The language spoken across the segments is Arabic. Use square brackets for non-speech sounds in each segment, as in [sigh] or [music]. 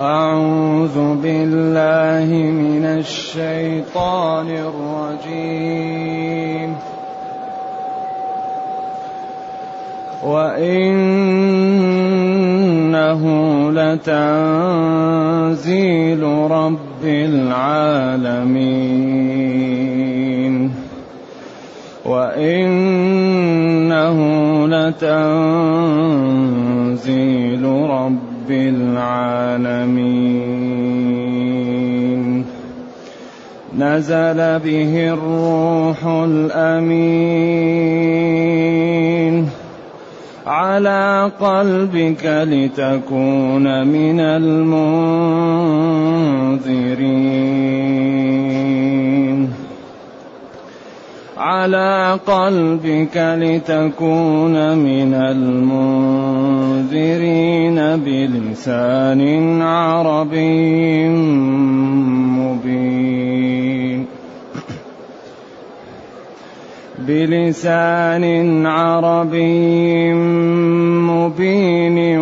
أعوذ بالله من الشيطان الرجيم. وإنه لتنزيل رب العالمين. وإنه لتنزيل العالمين. نزل به الروح الأمين. على قلبك لتكون من المنذرين. على قلبك لتكون من المنذرين بلسان عربي مبين. بلسان عربي مبين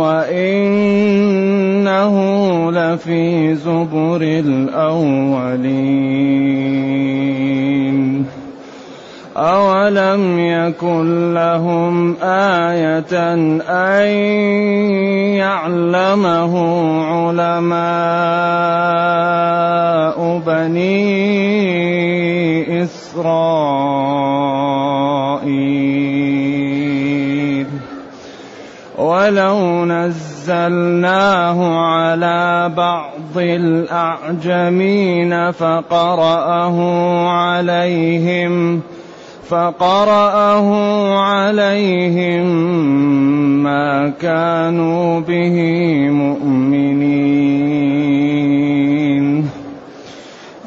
وإنه لفي زبر الأولين أولم يكن لهم آية أن يعلمه علماء بني إسرائيل. ولو نزلناه على بعض الأعجمين فقرأه عليهم فقرأه عليهم ما كانوا به مؤمنين.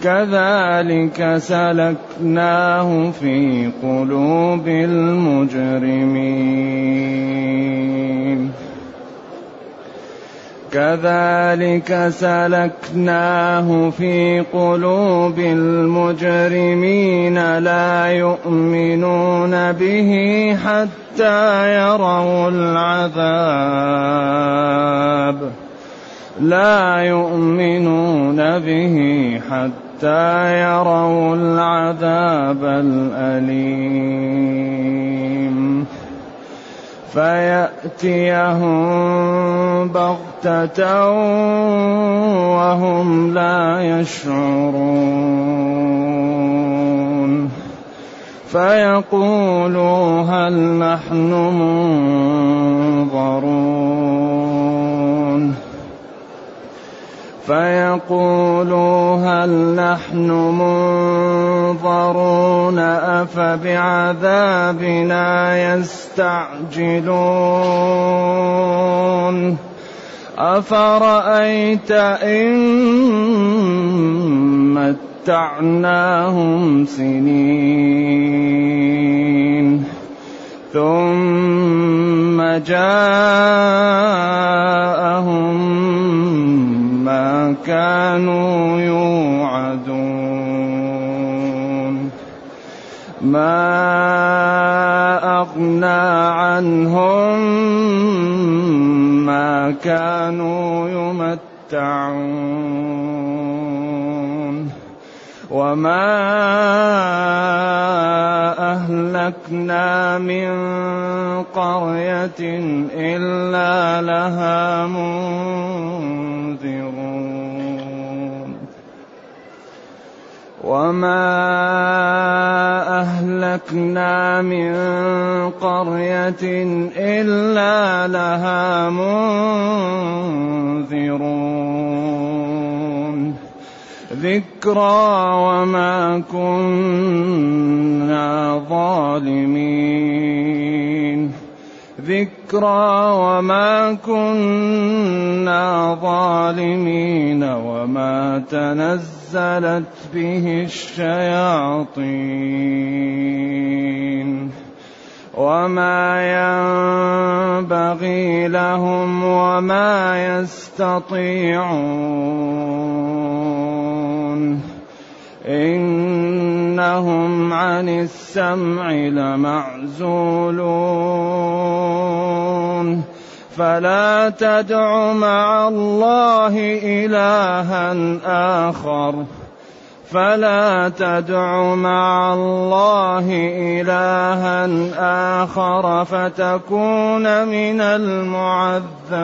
كذلك سلكناه في قلوب المجرمين. كذلك سلكناه في قلوب المجرمين لا يؤمنون به حتى يروا العذاب. لا يؤمنون به حتى يروا العذاب الأليم. فيأتيهم بغتة وهم لا يشعرون. فيقولوا هل نحن منظرون. فيقولوا هل نحن منظرون أفبعذابنا يستعجلون أفرأيت إن متعناهم سنين ثم جاءهم كانوا يوعدون. ما أغنى عنهم ما كانوا يمتعون. وما أهلكنا من قرية إلا لها منذرون وما أهلكنا من قرية إلا لها منذرون ذكرى وما كنا ظالمين ذكرى وما كنا ظالمين وما تنزلت به الشياطين وما ينبغي لهم وما يستطيعون إنهم عن السمع لمعزولون. فلا تدع مع الله إلها آخر. فلا تدع مع الله إلها آخر فتكون من المعذبين.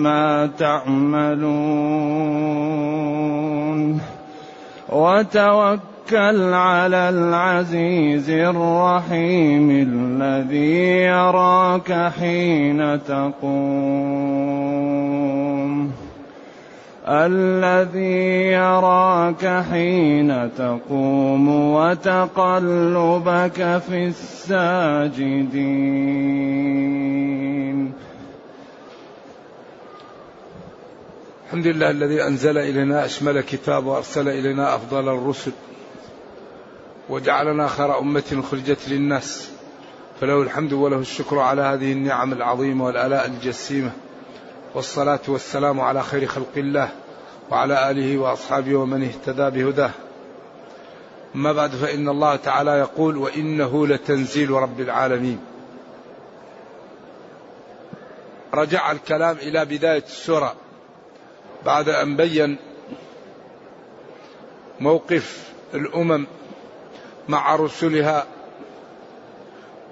مما تعملون. وتوكل توكل على العزيز الرحيم الذي يراك حين تقوم. الذي يراك حين تقوم وتقلبك في الساجدين. الحمد لله الذي أنزل إلينا أشمل كتاب وأرسل إلينا أفضل الرسل وجعلنا خير أمة خرجت للناس. فله الحمد وله الشكر على هذه النعم العظيمة والآلاء الجسيمة والصلاة والسلام على خير خلق الله وعلى آله وأصحابه ومن اهتدى بهداه. أما بعد فإن الله تعالى يقول وإنه لتنزيل رب العالمين. رجع الكلام إلى بداية السورة. بعد أن بين موقف الأمم مع رسلها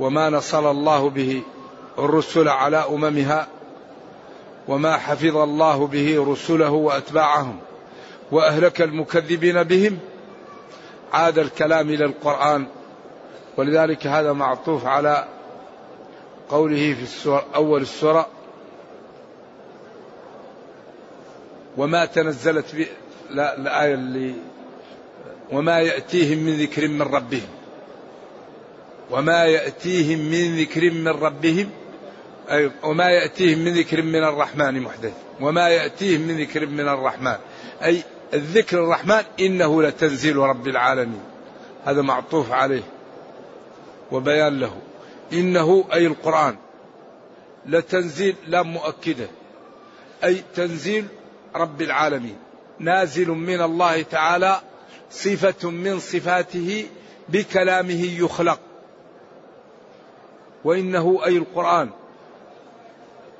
وما نصر الله به الرسل على أممها وما حفظ الله به رسله وأتباعهم وأهلك المكذبين بهم عاد الكلام إلى القرآن ولذلك هذا معطوف على قوله في السورة أول السورة وما تنزلت به لا الايه اللي وما يأتيهم من ذكر من ربهم. وما يأتيهم من ذكر من ربهم أي وما يأتيهم من ذكر من الرحمن محدث. وما يأتيهم من ذكر من الرحمن. أي الذكر الرحمن إنه لتنزيل رب العالمين. هذا معطوف عليه وبيان له. إنه أي القرآن لتنزيل لا مؤكدة. أي تنزيل رب العالمين. نازل من الله تعالى صفة من صفاته بكلامه يخلق. وإنه أي القرآن.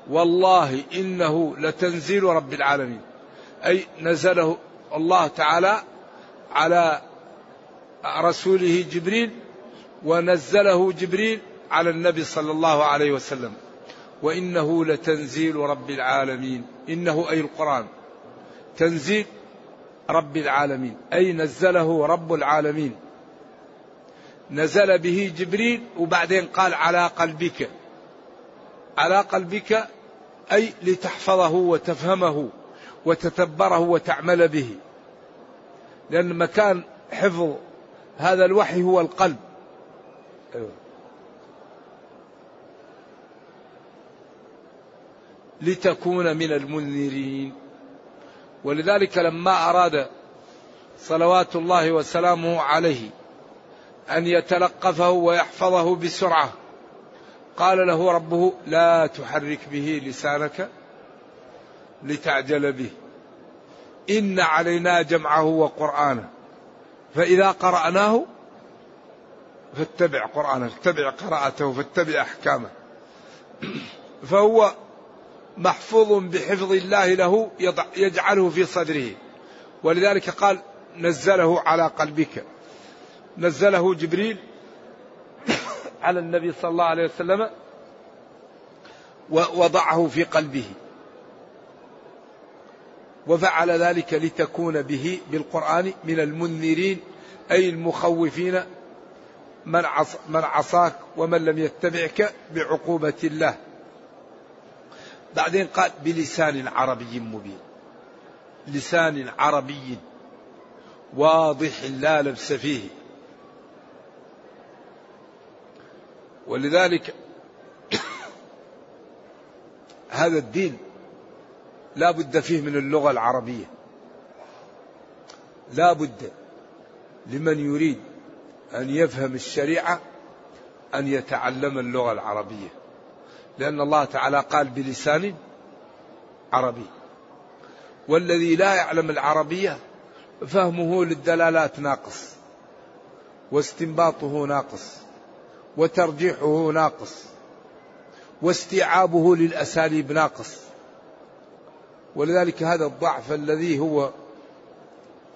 والله إنه لتنزيل رب العالمين. أي نزله الله تعالى على رسوله جبريل ونزله جبريل على النبي صلى الله عليه وسلم. وإنه لتنزيل رب العالمين. إنه أي القرآن. تنزيل رب العالمين أي نزله رب العالمين. نزل به جبريل وبعدين قال على قلبك. على قلبك أي لتحفظه وتفهمه وتتبره وتعمل به. لأن مكان حفظ هذا الوحي هو القلب. أيوة. لتكون من المنذرين. ولذلك لما أراد صلوات الله وسلامه عليه أن يتلقفه ويحفظه بسرعة قال له ربه لا تحرك به لسانك لتعجل به إن علينا جمعه وقرآنه فإذا قرأناه فاتبع قرآنه اتبع قراءته فاتبع أحكامه. [clears throat] فهو محفوظ بحفظ الله له يجعله في صدره. ولذلك قال نزله على قلبك. نزله جبريل [coughs] على النبي صلى الله عليه وسلم ووضعه في قلبه. وفعل ذلك لتكون به بالقرآن من المنذرين أي المخوفين من عصاك ومن لم يتبعك بعقوبة الله. بعدين قال بلسان عربي مبين. لسان عربي واضح لا لبس فيه. ولذلك [coughs] هذا الدين لا بد فيه من اللغة العربية. لا بد لمن يريد أن يفهم الشريعة أن يتعلم اللغة العربية. لأن الله تعالى قال بلسان عربي. والذي لا يعلم العربية فهمه للدلالات ناقص واستنباطه ناقص وترجيحه ناقص واستيعابه للأساليب ناقص. ولذلك هذا الضعف الذي هو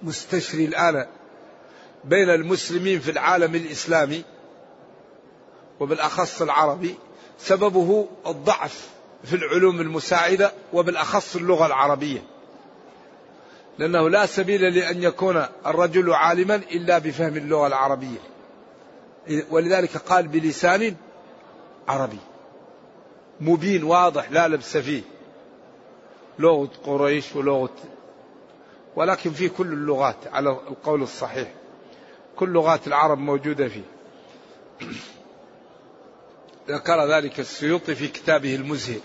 مستشري الآن بين المسلمين في العالم الإسلامي وبالأخص العربي سببه الضعف في العلوم المساعدة وبالأخص اللغة العربية. لأنه لا سبيل لأن يكون الرجل عالما إلا بفهم اللغة العربية. ولذلك قال بلسان عربي. مبين واضح لا لبس فيه. لغة قريش ولغة ولكن في كل اللغات على القول الصحيح. كل لغات العرب موجودة فيه. ذكر ذلك السيوطي في كتابه المزهر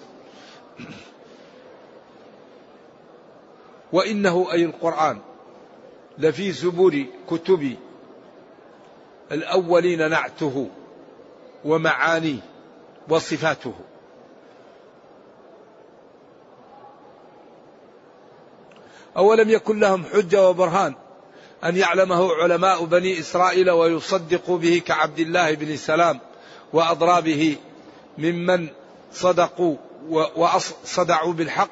وإنه أي القرآن لفي زبور كتب الأولين نعته ومعانيه وصفاته. أولم يكن لهم حجة وبرهان أن يعلمه علماء بني إسرائيل ويصدقوا به كعبد الله بن سلام وأضرابه ممن صدقوا وصدعوا بالحق.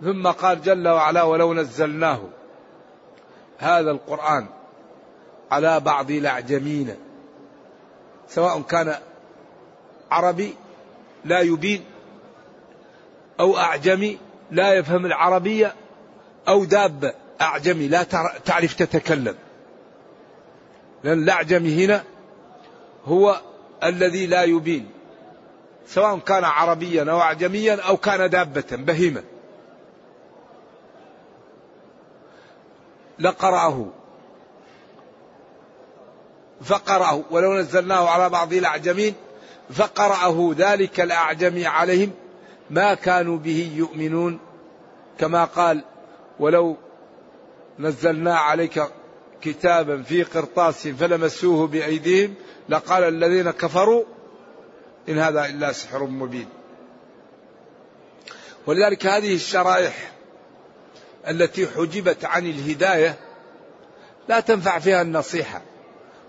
ثم قال جل وعلا ولو نزلناه هذا القرآن على بعض الأعجمين سواء كان عربي لا يبين أو أعجمي لا يفهم العربية أو دابة أعجمي لا تعرف تتكلم. لأن الأعجمي هنا هو الذي لا يبين سواء كان عربيا أو أعجميا أو كان دابة بهيمة لقرأه. فقرأه. ولو نزلناه على بعض الأعجمين فقرأه ذلك الأعجمي عليهم ما كانوا به يؤمنون. كما قال ولو نزلنا عليك كتابا في قرطاس فلمسوه بأيديهم لقال الذين كفروا إن هذا إلا سحر مبين. ولذلك هذه الشرائح التي حجبت عن الهداية لا تنفع فيها النصيحة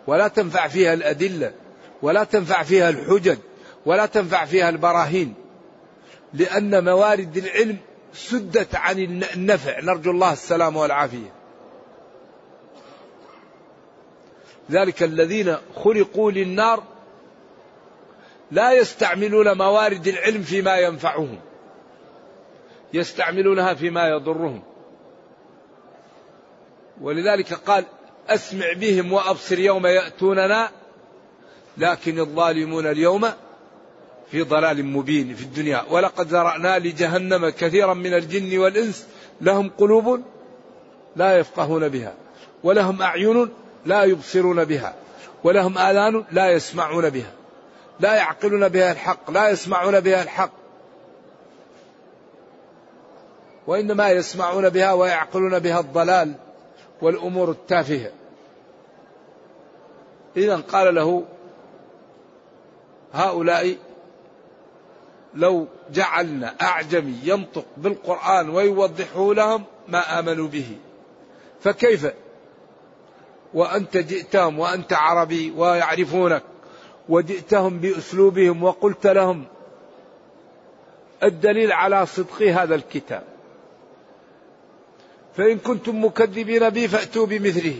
ولا تنفع فيها الأدلة ولا تنفع فيها الحجج ولا تنفع فيها البراهين لأن موارد العلم سدت عن النفع. نرجو الله السلام والعافية. ذلك الذين خلقوا للنار لا يستعملون موارد العلم فيما ينفعهم. يستعملونها فيما يضرهم. ولذلك قال أسمع بهم وأبصر يوم يأتوننا. لكن الظالمون اليوم في ضلال مبين في الدنيا. ولقد ذرأنا لجهنم كثيرا من الجن والإنس. لهم قلوب لا يفقهون بها. ولهم أعين لا يبصرون بها ولهم آذان لا يسمعون بها لا يعقلون بها الحق لا يسمعون بها الحق وإنما يسمعون بها ويعقلون بها الضلال والأمور التافهة. إذا قال له هؤلاء لو جعلنا أعجمي ينطق بالقرآن ويوضحه لهم ما آمنوا به فكيف؟ وأنت جئتهم وأنت عربي ويعرفونك. وجئتهم بأسلوبهم وقلت لهم الدليل على صدق هذا الكتاب. فإن كنتم مكذبين بي فأتوا بمثله.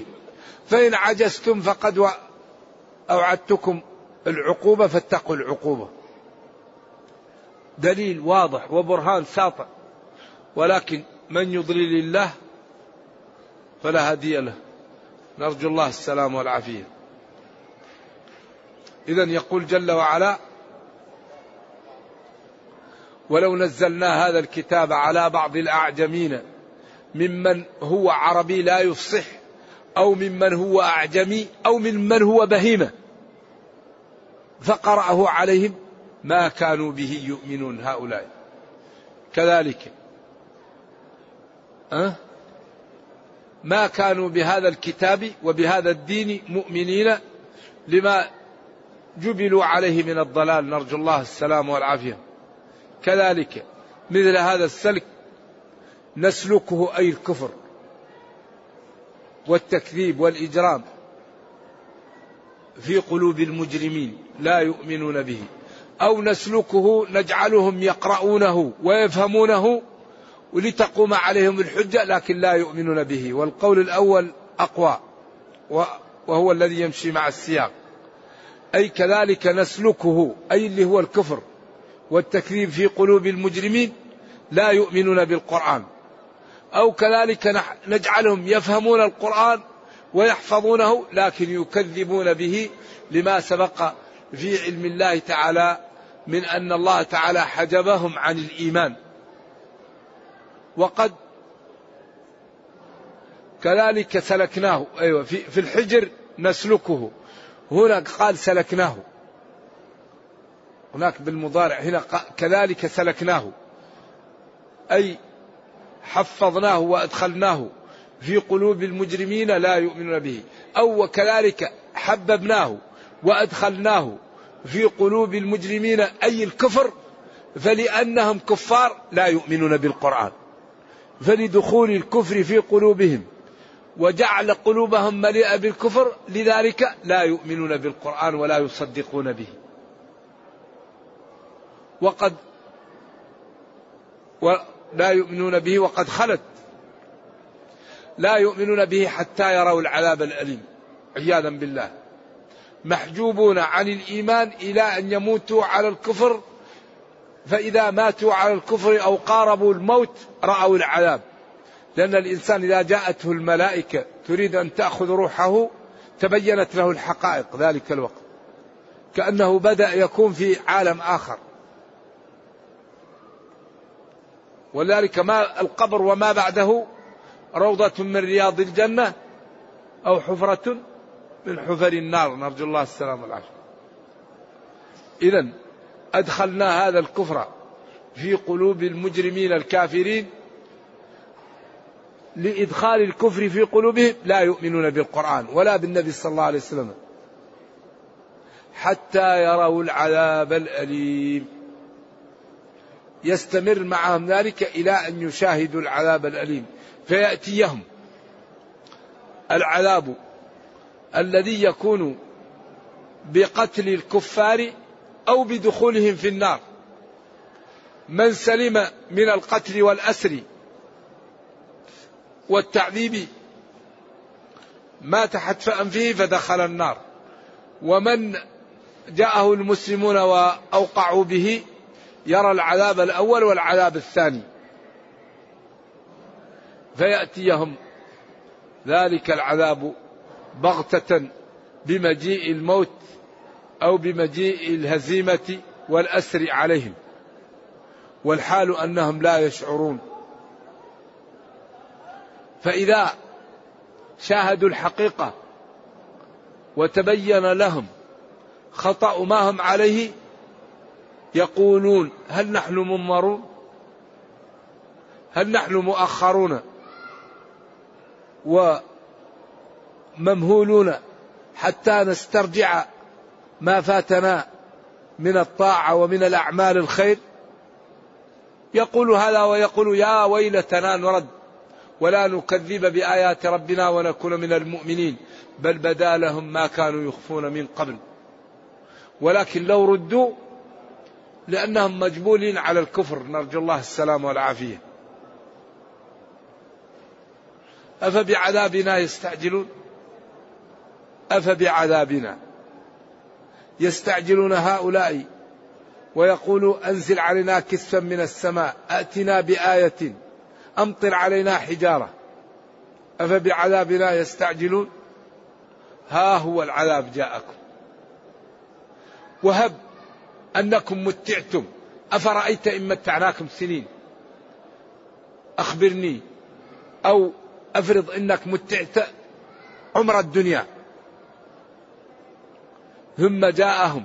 فإن عجزتم فقد أوعدتكم العقوبة فاتقوا العقوبة. دليل واضح وبرهان ساطع. ولكن من يضلل الله فلا هادي له. نرجو الله السلام والعافية. إذا يقول جل وعلا ولو نزلنا هذا الكتاب على بعض الأعجمين ممن هو عربي لا يفصح أو ممن هو أعجمي أو ممن هو بهيمة فقرأه عليهم ما كانوا به يؤمنون هؤلاء. كذلك. أه؟ ما كانوا بهذا الكتاب وبهذا الدين مؤمنين لما جبلوا عليه من الضلال. نرجو الله السلام والعافية. كذلك مثل هذا السلك نسلكه أي الكفر والتكذيب والإجرام في قلوب المجرمين لا يؤمنون به. أو نسلكه نجعلهم يقرؤونه ويفهمونه ولتقوم عليهم الحجة لكن لا يؤمنون به. والقول الأول أقوى وهو الذي يمشي مع السياق. أي كذلك نسلكه أي اللي هو الكفر والتكذيب في قلوب المجرمين لا يؤمنون بالقرآن. أو كذلك نجعلهم يفهمون القرآن ويحفظونه لكن يكذبون به لما سبق في علم الله تعالى من أن الله تعالى حجبهم عن الإيمان. وقد كذلك سلكناه. أيوة في, في الحجر نسلكه. هنا قال سلكناه. هناك بالمضارع هنا كذلك سلكناه. أي حفظناه وأدخلناه في قلوب المجرمين لا يؤمنون به. أو وكذلك حببناه وأدخلناه في قلوب المجرمين أي الكفر فلأنهم كفار لا يؤمنون بالقرآن. فلدخول الكفر في قلوبهم وجعل قلوبهم مليئة بالكفر لذلك لا يؤمنون بالقرآن ولا يصدقون به. وقد ولا يؤمنون به وقد خلت. لا يؤمنون به حتى يروا العذاب الأليم. عياذا بالله. محجوبون عن الإيمان إلى أن يموتوا على الكفر فإذا ماتوا على الكفر أو قاربوا الموت رأوا العذاب. لأن الإنسان إذا جاءته الملائكة تريد أن تأخذ روحه تبينت له الحقائق ذلك الوقت. كأنه بدأ يكون في عالم آخر. ولذلك ما القبر وما بعده روضة من رياض الجنة أو حفرة من حفر النار. نرجو الله السلام والعافية. إذا أدخلنا هذا الكفر في قلوب المجرمين الكافرين لإدخال الكفر في قلوبهم. لا يؤمنون بالقرآن ولا بالنبي صلى الله عليه وسلم حتى يروا العذاب الأليم. يستمر معهم ذلك إلى أن يشاهدوا العذاب الأليم. فيأتيهم العذاب الذي يكون بقتل الكفار أو بدخولهم في النار. من سلم من القتل والأسر والتعذيب مات حتف أنفه فدخل النار. ومن جاءه المسلمون وأوقعوا به يرى العذاب الأول والعذاب الثاني. فيأتيهم ذلك العذاب بغتة بمجيء الموت أو بمجيء الهزيمة والأسر عليهم. والحال أنهم لا يشعرون. فإذا شاهدوا الحقيقة وتبين لهم خطأ ما هم عليه يقولون هل نحن منظرون هل نحن مؤخرون؟ وممهولون حتى نسترجع ما فاتنا من الطاعة ومن الأعمال الخير؟ يقول هذا ويقول يا ويلتنا نرد ولا نكذب بآيات ربنا ونكون من المؤمنين بل بدا لهم ما كانوا يخفون من قبل. ولكن لو ردوا لأنهم مجبولين على الكفر. نرجو الله السلام والعافية. أفبعذابنا يستعجلون؟ أفبعذابنا؟ يستعجلون هؤلاء ويقولوا أنزل علينا كسفا من السماء أتنا بآية أمطر علينا حجارة. أفبعذابنا يستعجلون؟ ها هو العذاب جاءكم. وهب أنكم متعتم. أفرأيت إن متعناكم سنين؟ أخبرني. أو أفرض أنك متعت عمر الدنيا. ثم جاءهم.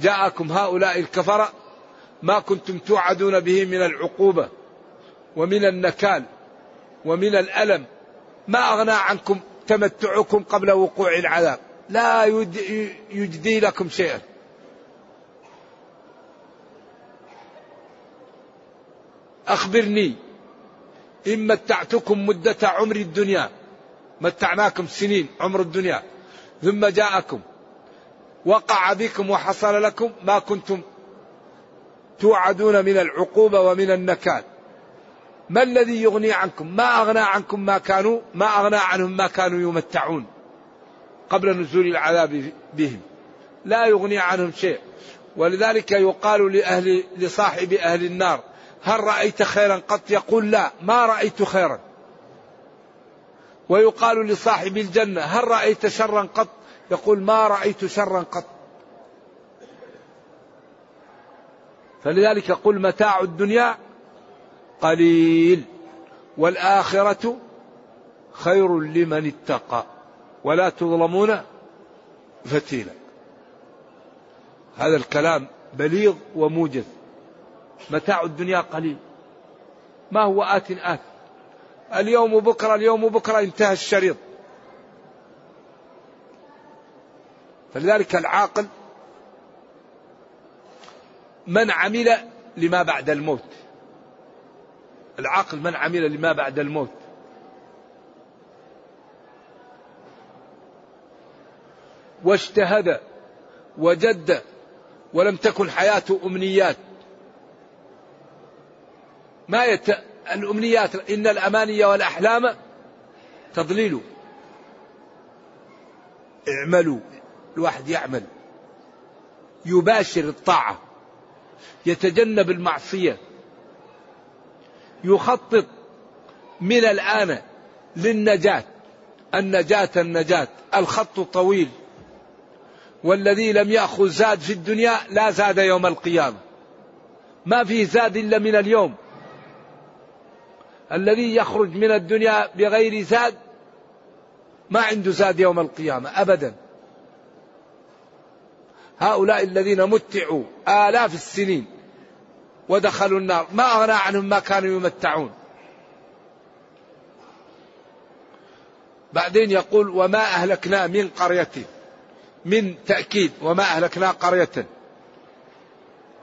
جاءكم هؤلاء الكفرة ما كنتم توعدون به من العقوبة ومن النكال ومن الألم. ما أغنى عنكم تمتعكم قبل وقوع العذاب. لا يجدي لكم شيئا. أخبرني إن متعتكم مدة عمر الدنيا. متعناكم سنين عمر الدنيا. ثم جاءكم وقع بكم وحصل لكم ما كنتم توعدون من العقوبة ومن النكال. ما الذي يغني عنكم؟ ما أغنى عنكم ما كانوا؟ ما أغنى عنهم ما كانوا يمتعون قبل نزول العذاب بهم. لا يغني عنهم شيء. ولذلك يقال لأهل لصاحب أهل النار هل رأيت خيرا قط؟ يقول لا ما رأيت خيرا. ويقال لصاحب الجنة هل رأيت شرا قط؟ يقول ما رأيت شرا قط. فلذلك قل متاع الدنيا قليل والآخرة خير لمن اتقى ولا تظلمون فتيلا. هذا الكلام بليغ وموجز. متاع الدنيا قليل. ما هو آت آت؟ اليوم بكرة اليوم بكرة انتهى الشريط. فلذلك العاقل من عمل لما بعد الموت. العاقل من عمل لما بعد الموت. واجتهد وجد ولم تكن حياته أمنيات. ما يت... الأمنيات إن الأماني والأحلام تضليل. اعملوا. الواحد يعمل. يباشر الطاعة. يتجنب المعصية. يخطط من الآن للنجاة. النجاة النجاة. الخط طويل. والذي لم يأخذ زاد في الدنيا لا زاد يوم القيامة. ما في زاد إلا من اليوم. الذي يخرج من الدنيا بغير زاد ما عنده زاد يوم القيامة. أبدا. هؤلاء الذين متعوا آلاف السنين ودخلوا النار ما أغنى عنهم ما كانوا يمتعون. بعدين يقول وما أهلكنا من قرية من تأكيد وما أهلكنا قرية.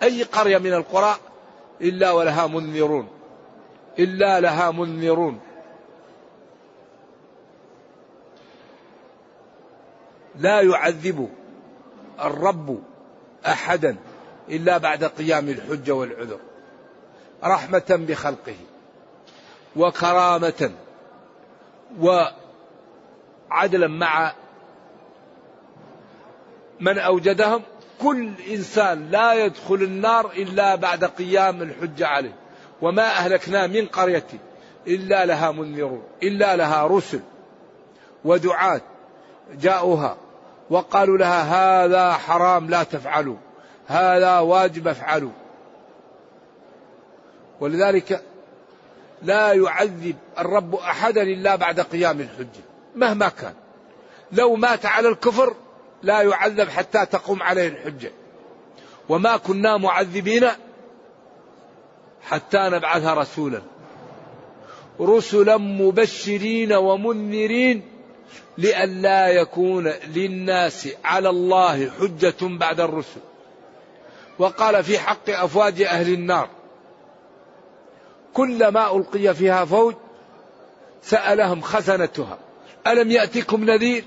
أي قرية من القرى؟ إلا ولها منذرون إلا لها منذرون. لا يعذب الرب أحدا إلا بعد قيام الحجة والعذر رحمة بخلقه وكرامة وعدلا مع من أوجدهم كل إنسان لا يدخل النار إلا بعد قيام الحجة عليه وما أهلكنا من قرية إلا لها منذرون إلا لها رسل ودعاة جاءوها وقالوا لها هذا حرام لا تفعلوا. هذا واجب افعلوا. ولذلك لا يعذب الرب أحدا إلا بعد قيام الحجه مهما كان. لو مات على الكفر لا يعذب حتى تقوم عليه الحجه وما كنا معذبين حتى نبعث رسولا. رسلا مبشرين ومنذرين لئلا يكون للناس على الله حجة بعد الرسل. وقال في حق أفواج أهل النار كلما ألقي فيها فوج سألهم خزنتها ألم يأتكم نذير؟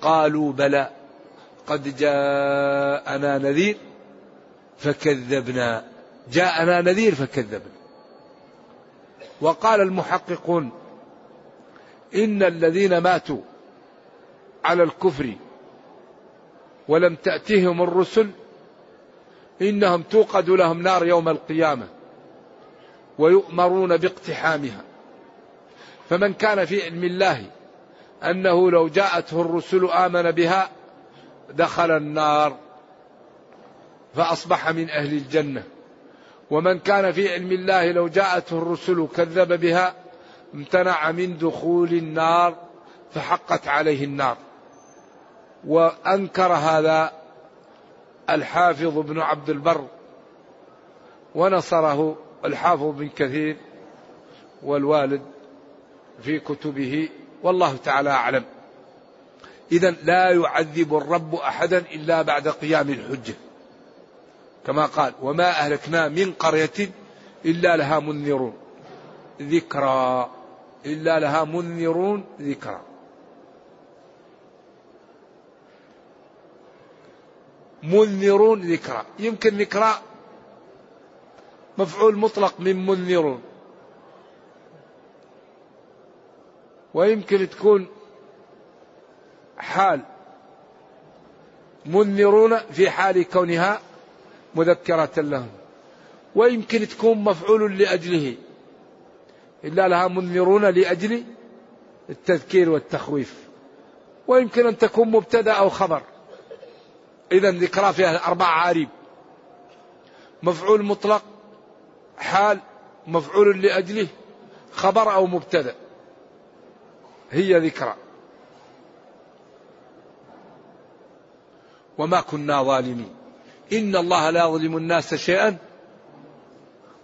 قالوا بلى قد جاءنا نذير فكذبنا جاءنا نذير فكذبنا. وقال المحققون إن الذين ماتوا على الكفر ولم تأتهم الرسل إنهم توقد لهم نار يوم القيامة ويؤمرون باقتحامها. فمن كان في علم الله أنه لو جاءته الرسل آمن بها دخل النار فأصبح من أهل الجنة. ومن كان في علم الله لو جاءته الرسل كذب بها امتنع من دخول النار فحقت عليه النار. وأنكر هذا الحافظ بن عبد البر ونصره الحافظ بن كثير والوالد في كتبه والله تعالى أعلم. إذا لا يعذب الرب أحدا إلا بعد قيام الحجة. كما قال وما أهلكنا من قرية إلا لها منذرون. ذكرى. إلا لها منذرون ذكرى. منذرون ذكرى. يمكن ذكرى مفعول مطلق من منذرون. ويمكن تكون حال منذرون في حال كونها مذكرة لهم. ويمكن تكون مفعول لأجله. إلا لها منذرون لأجل التذكير والتخويف. ويمكن أن تكون مبتدأ أو خبر. إذا ذكرى فيها أربع عاريب مفعول مطلق حال مفعول لأجله خبر أو مبتدأ. هي ذكرى. وما كنا ظالمين. إن الله لا يظلم الناس شيئا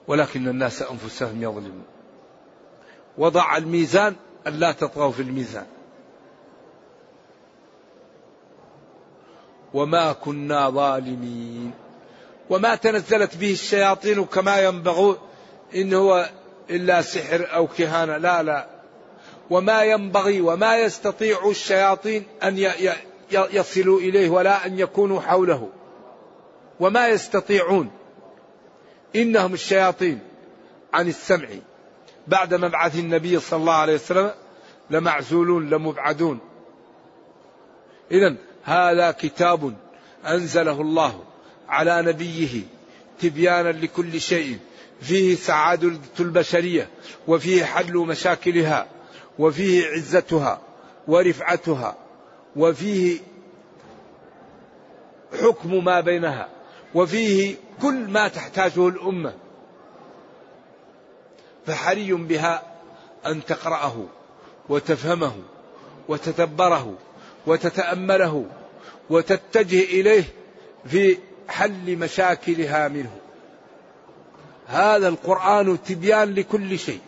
ولكن الناس أنفسهم يظلمون. وضع الميزان ألا تطغوا في الميزان. وما كنا ظالمين. وما تنزلت به الشياطين كما ينبغي إن هو إلا سحر أو كهانة. لا لا. وما ينبغي وما يستطيع الشياطين أن يصلوا إليه ولا أن يكونوا حوله. وما يستطيعون. إنهم الشياطين عن السمع. بعد مبعث النبي صلى الله عليه وسلم لمعزولون لمبعدون. إذا هذا كتاب أنزله الله على نبيه تبيانا لكل شيء فيه سعادة البشرية وفيه حل مشاكلها وفيه عزتها ورفعتها وفيه حكم ما بينها وفيه كل ما تحتاجه الأمة. فحري بها أن تقرأه وتفهمه وتتبره وتتأمله وتتجه إليه في حل مشاكلها منه. هذا القرآن تبيان لكل شيء.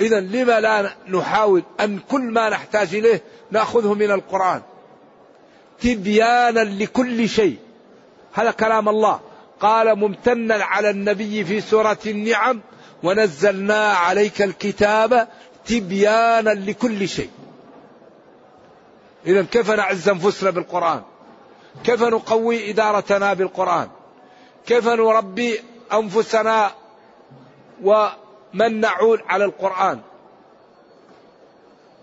إذا لما لا نحاول أن كل ما نحتاج إليه نأخذه من القرآن؟ تبيانا لكل شيء. هذا كلام الله. قال ممتنا على النبي في سورة النعم ونزلنا عليك الكتاب تبيانا لكل شيء. إذا كيف نعز أنفسنا بالقرآن؟ كيف نقوي إدارتنا بالقرآن؟ كيف نربي أنفسنا و من نعول على القرآن؟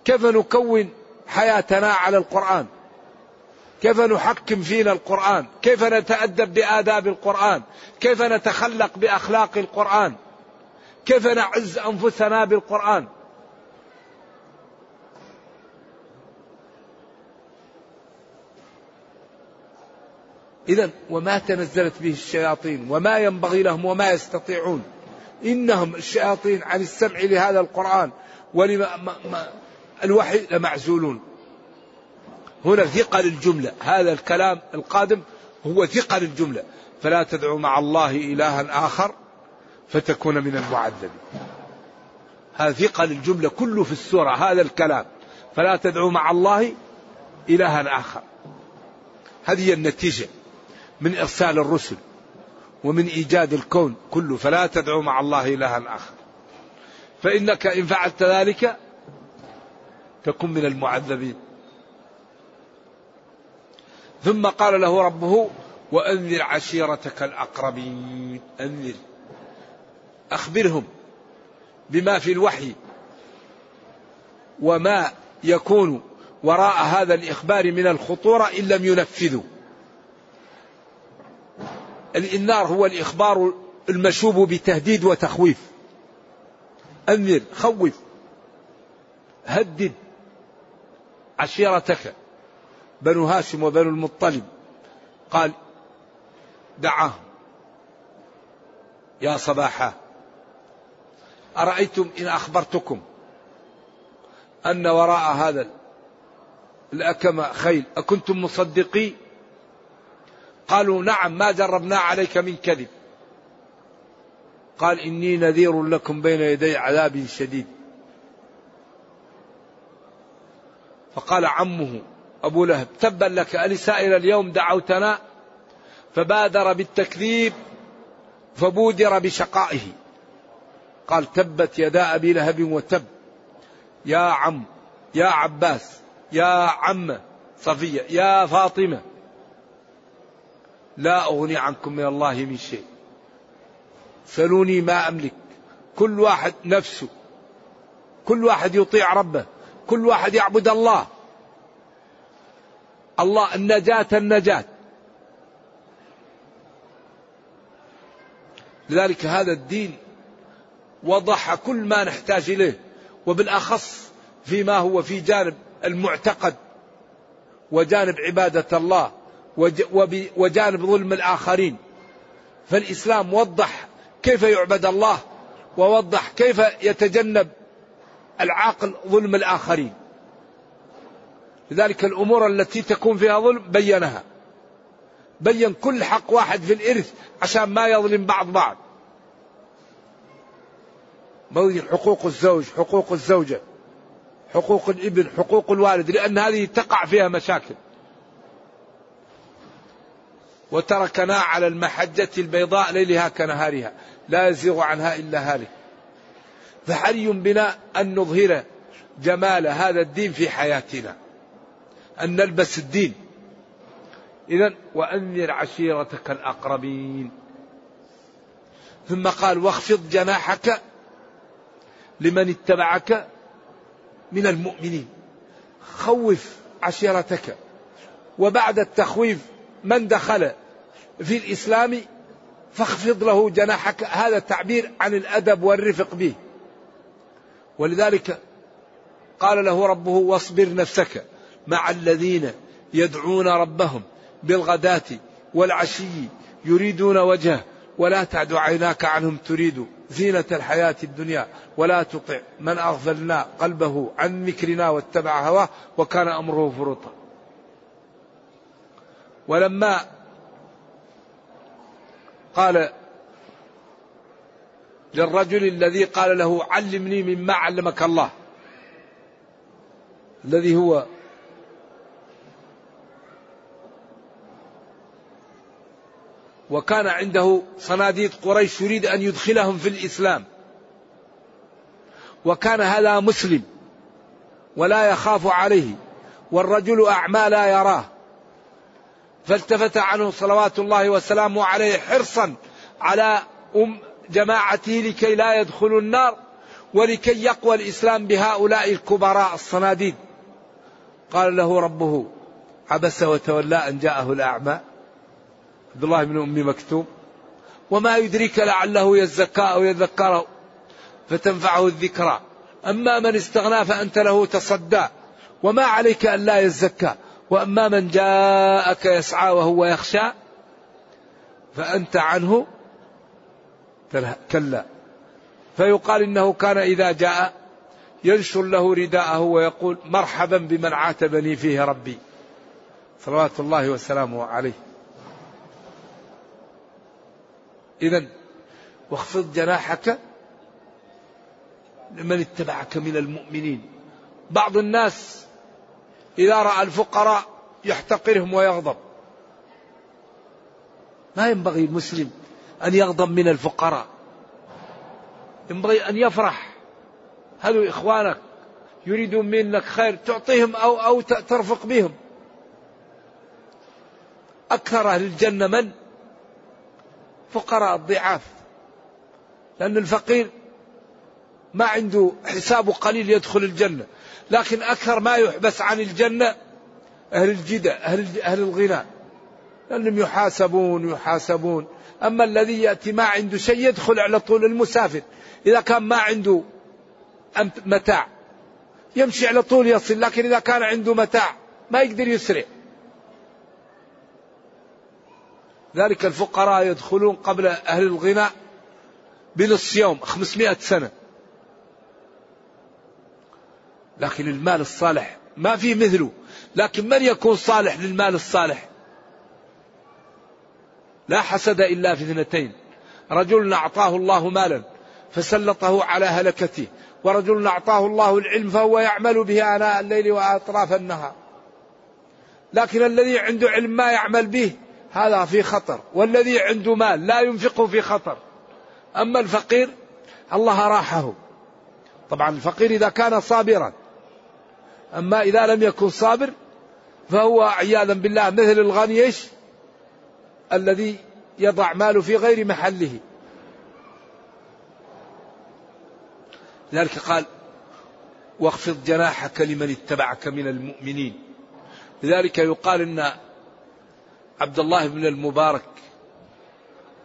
كيف نكون حياتنا على القرآن؟ كيف نحكم فينا القرآن؟ كيف نتأدب بآداب القرآن؟ كيف نتخلق بأخلاق القرآن؟ كيف نعز أنفسنا بالقرآن؟ إذا وما تنزلت به الشياطين وما ينبغي لهم وما يستطيعون. إنهم الشياطين عن السمع لهذا القرآن ولما ما الوحي لمعزولون. هنا ثقل الجملة هذا الكلام القادم هو ثقل الجملة فلا تدعوا مع الله إلها آخر فتكون من المعذبين. هذا ثقل الجملة كله في السورة هذا الكلام. فلا تدعوا مع الله إلها آخر. هذه النتيجة من إرسال الرسل ومن إيجاد الكون كله. فلا تدعو مع الله إلها آخر. فإنك إن فعلت ذلك تكن من المعذبين. ثم قال له ربه وأنذر عشيرتك الأقربين. أنذر. أخبرهم بما في الوحي وما يكون وراء هذا الإخبار من الخطورة إن لم ينفذوا. الإنذار هو الإخبار المشوب بتهديد وتخويف. أنذر خوف. هدد عشيرتك بنو هاشم وبنو المطلب. قال دعاهم. يا صباحا أرأيتم إن أخبرتكم أن وراء هذا الأكم خيل أكنتم مصدقين قالوا نعم ما جربنا عليك من كذب. قال إني نذير لكم بين يدي عذاب شديد. فقال عمه أبو لهب تبا لك ألسائر اليوم دعوتنا؟ فبادر بالتكذيب فبودر بشقائه. قال تبت يدا أبي لهب وتب. يا عم يا عباس يا عم صفية يا فاطمة لا أغني عنكم من الله من شيء. سلوني ما أملك. كل واحد نفسه كل واحد يطيع ربه كل واحد يعبد الله. الله النجاة النجاة. لذلك هذا الدين وضح كل ما نحتاج إليه وبالأخص فيما هو في جانب المعتقد وجانب عبادة الله وجانب ظلم الآخرين. فالإسلام وضح كيف يعبد الله ووضح كيف يتجنب العاقل ظلم الآخرين. لذلك الأمور التي تكون فيها ظلم بينها. بين كل حق واحد في الإرث عشان ما يظلم بعض بعض. حقوق الزوج حقوق الزوجة حقوق الإبن حقوق الوالد لأن هذه تقع فيها مشاكل. وتركنا على المحجة البيضاء ليلها كنهارها لا يزيغ عنها إلا هالك. فحري بنا أن نظهر جمال هذا الدين في حياتنا. أن نلبس الدين. إذا وأنذر عشيرتك الأقربين. ثم قال واخفض جناحك لمن اتبعك من المؤمنين. خوف عشيرتك. وبعد التخويف من دخل في الإسلام فاخفض له جناحك. هذا تعبير عن الأدب والرفق به. ولذلك قال له ربه واصبر نفسك. مع الذين يدعون ربهم بالغداة والعشي يريدون وجهه. ولا تعد عيناك عنهم تريد زينة الحياة الدنيا. ولا تطع من أغفلنا قلبه عن ذكرنا واتبع هواه. وكان أمره فرطا ولما قال للرجل الذي قال له علمني مما علمك الله الذي هو وكان عنده صناديد قريش يريد أن يدخلهم في الإسلام. وكان هذا مسلم ولا يخاف عليه والرجل أعمى لا يراه. فالتفت عنه صلوات الله وسلامه عليه حرصا على أم جماعته لكي لا يدخلوا النار ولكي يقوى الإسلام بهؤلاء الكبراء الصناديد. قال له ربه عبس وتولى أن جاءه الأعمى. عبد الله بن أم مكتوم. وما يدريك لعله يزكى أو يذكره فتنفعه الذكرى. أما من استغنى فأنت له تصدى. وما عليك أن لا يزكى. وأما من جاءك يسعى وهو يخشى فأنت عنه كلا. فيقال إنه كان إذا جاء ينشر له رداءه ويقول مرحبا بمن عاتبني فيه ربي. صلوات الله وسلامه عليه. إذا واخفض جناحك لمن اتبعك من المؤمنين. بعض الناس إذا رأى الفقراء يحتقرهم ويغضب. ما ينبغي المسلم أن يغضب من الفقراء. ينبغي أن يفرح. هذو إخوانك يريدون منك خير تعطيهم أو أو ترفق بهم. أكثر أهل الجنة من؟ فقراء الضعاف. لأن الفقير ما عنده حسابه قليل يدخل الجنة لكن أكثر ما يحبس عن الجنة أهل الجدة أهل, أهل الغنى. لأنهم يحاسبون يحاسبون. أما الذي يأتي ما عنده شيء يدخل على طول المسافر. إذا كان ما عنده متاع يمشي على طول يصل لكن إذا كان عنده متاع ما يقدر يسرع. ذلك الفقراء يدخلون قبل أهل الغنى بنص يوم 500 سنة. لكن المال الصالح ما في مثله. لكن من يكون صالح للمال الصالح؟ لا حسد إلا في اثنتين. رجل أعطاه الله مالا فسلطه على هلكته ورجل أعطاه الله العلم فهو يعمل به آناء الليل وأطراف النهار. لكن الذي عنده علم ما يعمل به هذا في خطر. والذي عنده مال لا ينفقه في خطر. أما الفقير الله راحه. طبعا الفقير إذا كان صابرا. أما إذا لم يكن صابر فهو عياذا بالله مثل الغني إيش؟ الذي يضع ماله في غير محله. لذلك قال واخفض جناحك لمن اتبعك من المؤمنين. لذلك يقال إن عبد الله بن المبارك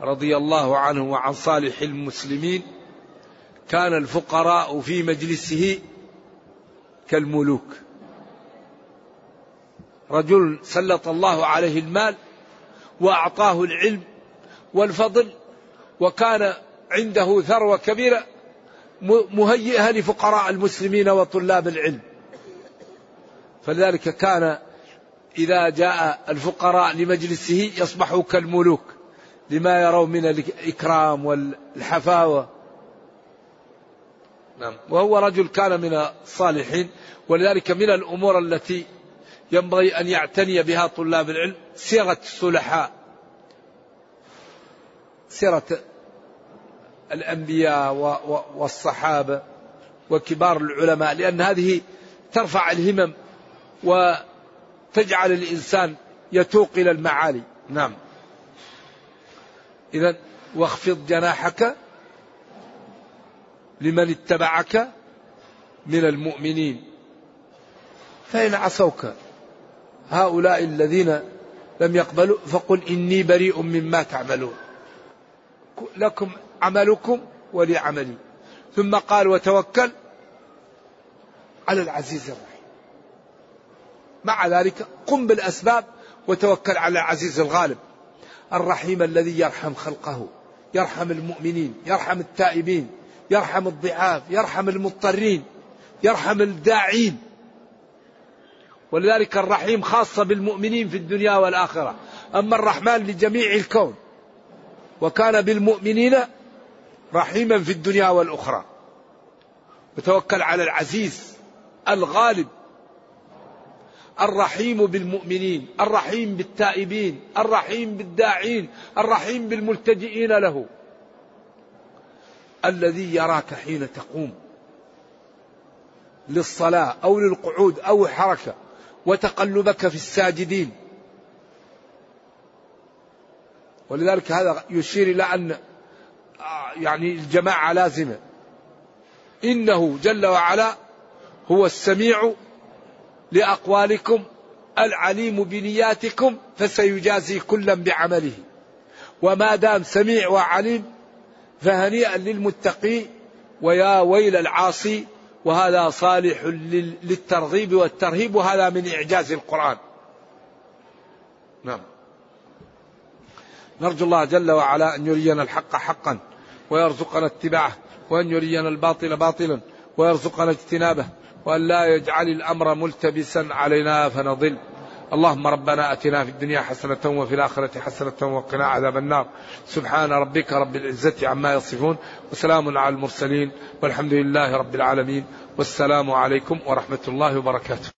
رضي الله عنه وعن صالح المسلمين كان الفقراء في مجلسه كالملوك. رجل سلط الله عليه المال وأعطاه العلم والفضل وكان عنده ثروة كبيرة مهيئه لفقراء المسلمين وطلاب العلم. فلذلك كان إذا جاء الفقراء لمجلسه يصبحوا كالملوك لما يرون من الإكرام والحفاوة. نعم. وهو رجل كان من الصالحين ولذلك من الأمور التي ينبغي أن يعتني بها طلاب العلم سيره الصلحاء سيره الأنبياء والصحابة وكبار العلماء لأن هذه ترفع الهمم وتجعل الإنسان يتوق إلى المعالي. نعم. اذا واخفض جناحك لمن اتبعك من المؤمنين. فإن عصوك هؤلاء الذين لم يقبلوا فقل إني بريء مما تعملون. لكم عملكم ولي عملي. ثم قال وتوكل على العزيز الرحيم. مع ذلك قم بالأسباب وتوكل على العزيز الغالب. الرحيم الذي يرحم خلقه يرحم المؤمنين يرحم التائبين يرحم الضعاف يرحم المضطرين يرحم الداعين. ولذلك الرحيم خاصة بالمؤمنين في الدنيا والآخرة. أما الرحمن لجميع الكون وكان بالمؤمنين رحيما في الدنيا والأخرى. وتوكل على العزيز الغالب. الرحيم بالمؤمنين الرحيم بالتائبين الرحيم بالداعين الرحيم بالملتجئين له. الذي يراك حين تقوم للصلاة أو للقعود أو حركة وتقلبك في الساجدين. ولذلك هذا يشير إلى أن يعني الجماعة لازمة. إنه جل وعلا هو السميع لأقوالكم العليم بنياتكم فسيجازي كلا بعمله. وما دام سميع وعليم فهنيئا للمتقي ويا ويل العاصي وهذا صالح للترغيب والترهيب وهذا من إعجاز القرآن. نعم. نرجو الله جل وعلا أن يرينا الحق حقا ويرزقنا اتباعه وأن يرينا الباطل باطلا ويرزقنا اجتنابه. وأن لا يجعل الأمر ملتبسا علينا فنضل. اللهم ربنا آتنا في الدنيا حسنة وفي الآخرة حسنة وقنا عذاب النار. سبحان ربك رب العزة عما يصفون. وسلام على المرسلين. والحمد لله رب العالمين. والسلام عليكم ورحمة الله وبركاته.